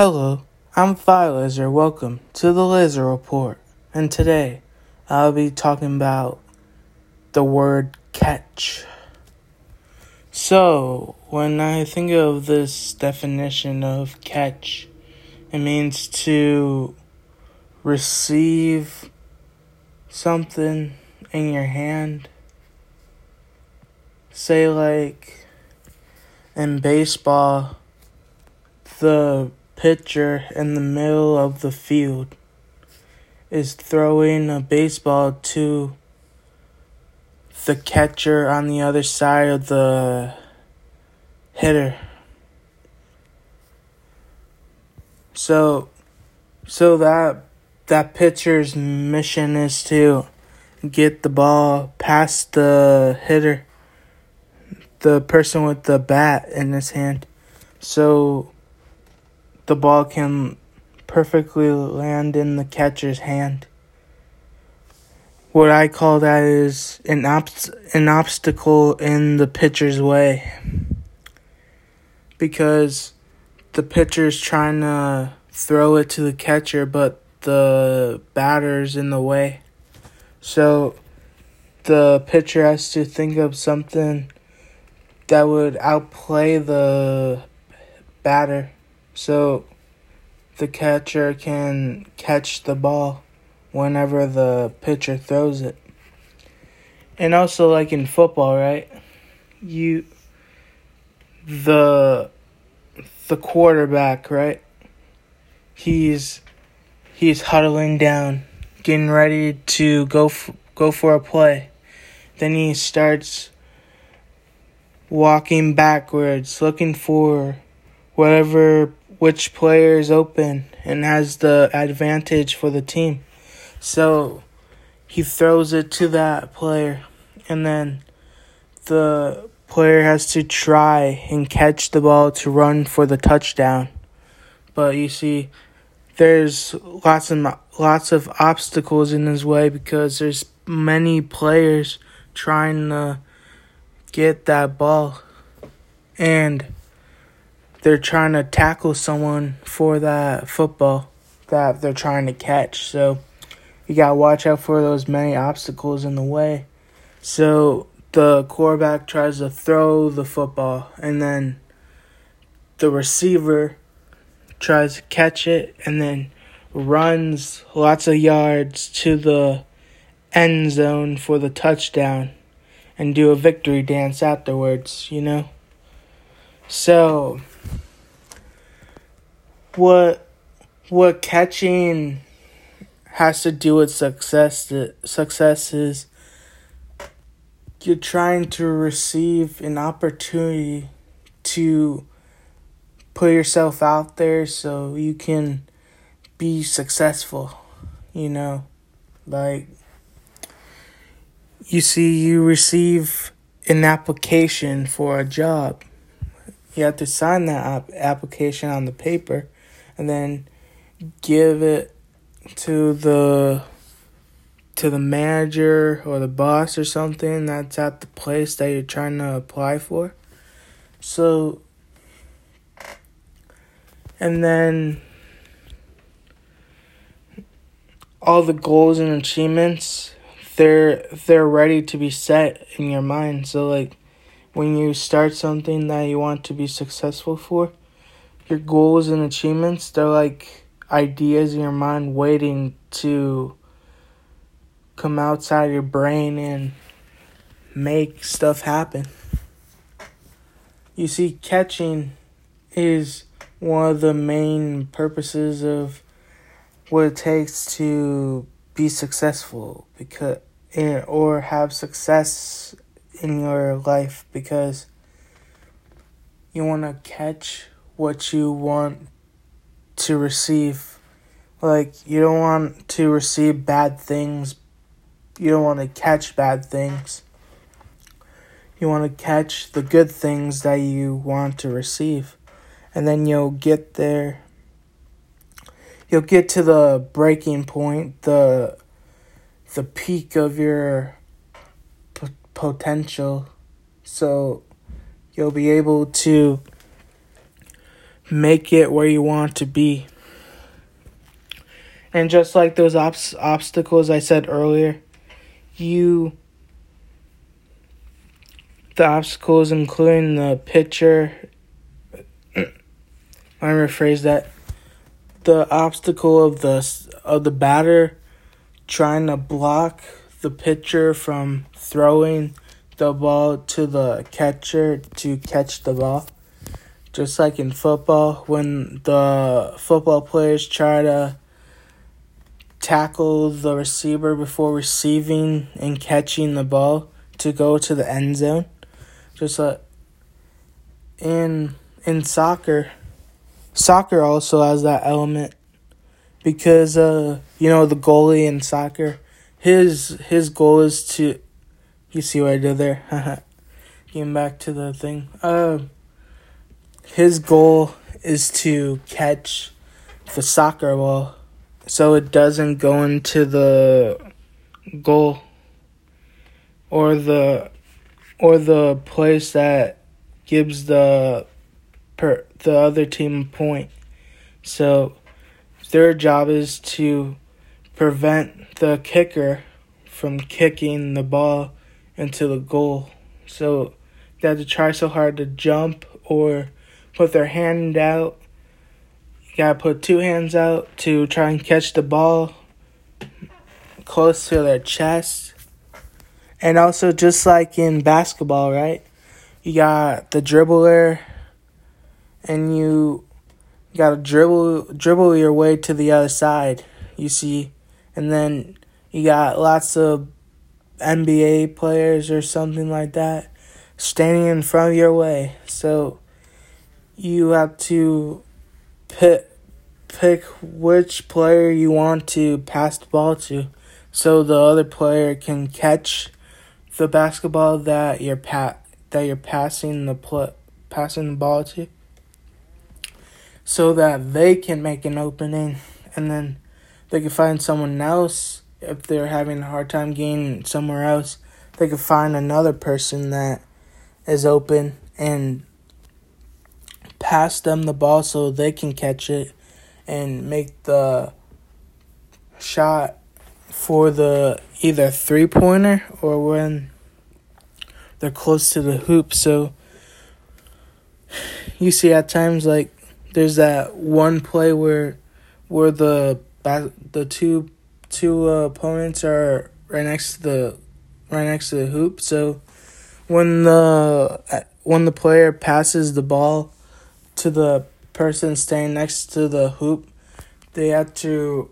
Hello, I'm Fire Lizard. Welcome to the Lizard Report. And today I'll be talking about the word catch. So, when I think of this definition of catch, it means to receive something in your hand. Say, like in baseball, the pitcher in the middle of the field is throwing a baseball to the catcher on the other side of the hitter. So so that that pitcher's mission is to get the ball past the hitter, the person with the bat in his hand. So the ball can perfectly land in the catcher's hand. What I call that is an obst- an obstacle in the pitcher's way. Because the pitcher's trying to throw it to the catcher, but the batter's in the way. So the pitcher has to think of something that would outplay the batter so the catcher can catch the ball whenever the pitcher throws it. And also like in football, right? You the the quarterback, right? He's he's huddling down, getting ready to go f- go for a play. Then he starts walking backwards, looking for whatever which player is open and has the advantage for the team. So he throws it to that player, and then the player has to try and catch the ball to run for the touchdown. But you see, there's lots of lots of obstacles in his way because there's many players trying to get that ball, and they're trying to tackle someone for that football that they're trying to catch. So you got to watch out for those many obstacles in the way. So the quarterback tries to throw the football and then the receiver tries to catch it and then runs lots of yards to the end zone for the touchdown and do a victory dance afterwards, you know? So what what catching has to do with success success is you're trying to receive an opportunity to put yourself out there so you can be successful you know? Like you see you receive an application for a job you have to sign that application on the paper and then give it to the to the manager or the boss or something that's at the place that you're trying to apply for. So and then all the goals and achievements they're they're ready to be set in your mind. So like when you start something that you want to be successful for, your goals and achievements, they're like ideas in your mind waiting to come outside your brain and make stuff happen. You see, catching is one of the main purposes of what it takes to be successful because or have success in your life because you want to catch what you want to receive. Like, you don't want to receive bad things, you don't want to catch bad things. You want to catch the good things that you want to receive. And then you'll get there. You'll get to the breaking point, the the peak of your potential. So you'll be able to make it where you want to be. And just like those ob- obstacles I said earlier, you the obstacles including the pitcher I rephrase that the obstacle of the of the batter trying to block the pitcher from throwing the ball to the catcher to catch the ball. Just like in football, when the football players try to tackle the receiver before receiving and catching the ball to go to the end zone. Just like in in soccer, soccer also has that element because uh you know the goalie in soccer his his goal is to you see what I did there? Getting back to the thing. Uh his goal is to catch the soccer ball. So it doesn't go into the goal or the or the place that gives the per the other team a point. So their job is to prevent the kicker from kicking the ball into the goal. So they have to try so hard to jump or put their hand out. You gotta put two hands out to try and catch the ball close to their chest. And also, just like in basketball, right? You got the dribbler, and you you gotta dribble dribble your way to the other side. You see, and then you got lots of NBA players or something like that standing in front of your way. So you have to pick pick which player you want to pass the ball to so the other player can catch the basketball that you're pat that you're passing the pl- passing the ball to so that they can make an opening and then they could find someone else if they're having a hard time getting somewhere else they could find another person that is open and pass them the ball so they can catch it and make the shot for the either three pointer or when they're close to the hoop. So you see at times like there's that one play where where the the two two uh, opponents are right next to the right next to the hoop. So when the when the player passes the ball to the person staying next to the hoop, they have to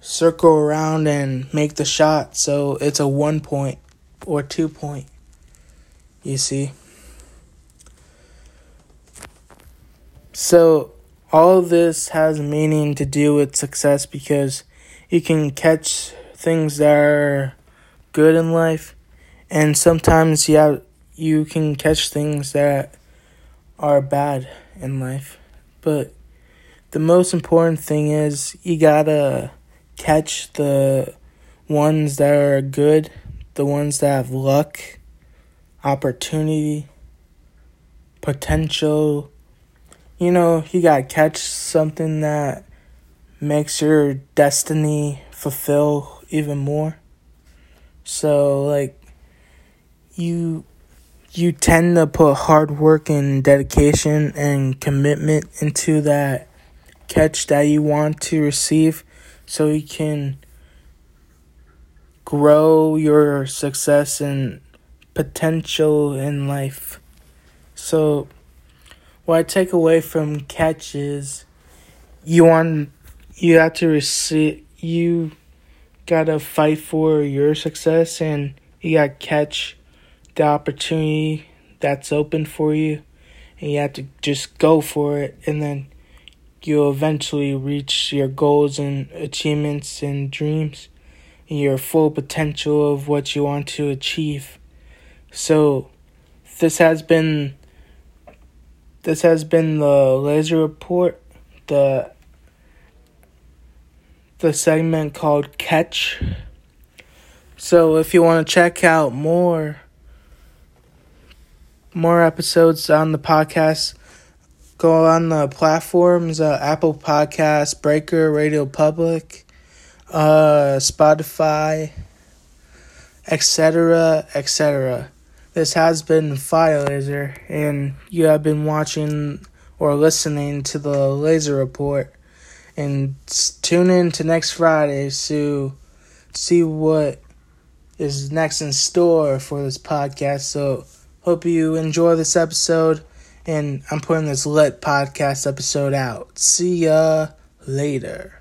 circle around and make the shot. So it's a one point or two point. You see. So, all this has meaning to do with success because you can catch things that are good in life, and sometimes you have, you can catch things that are bad in life. But the most important thing is you gotta catch the ones that are good, the ones that have luck, opportunity, potential you know, you gotta catch something that makes your destiny fulfill even more. So like you you tend to put hard work and dedication and commitment into that catch that you want to receive so you can grow your success and potential in life. So what I take away from catch is you want you have to receive you gotta fight for your success and you gotta catch the opportunity that's open for you and you have to just go for it and then you'll eventually reach your goals and achievements and dreams and your full potential of what you want to achieve. So this has been this has been the Laser Report, the the segment called Catch. So if you want to check out more more episodes on the podcast, Go on the platforms uh, Apple Podcasts, Breaker, Radio Public, uh, Spotify, etc., etc. This has been Fire Laser, and you have been watching or listening to the Laser Report. And tune in to next Friday to see what is next in store for this podcast. So, hope you enjoy this episode. And I'm putting this lit podcast episode out. See ya later.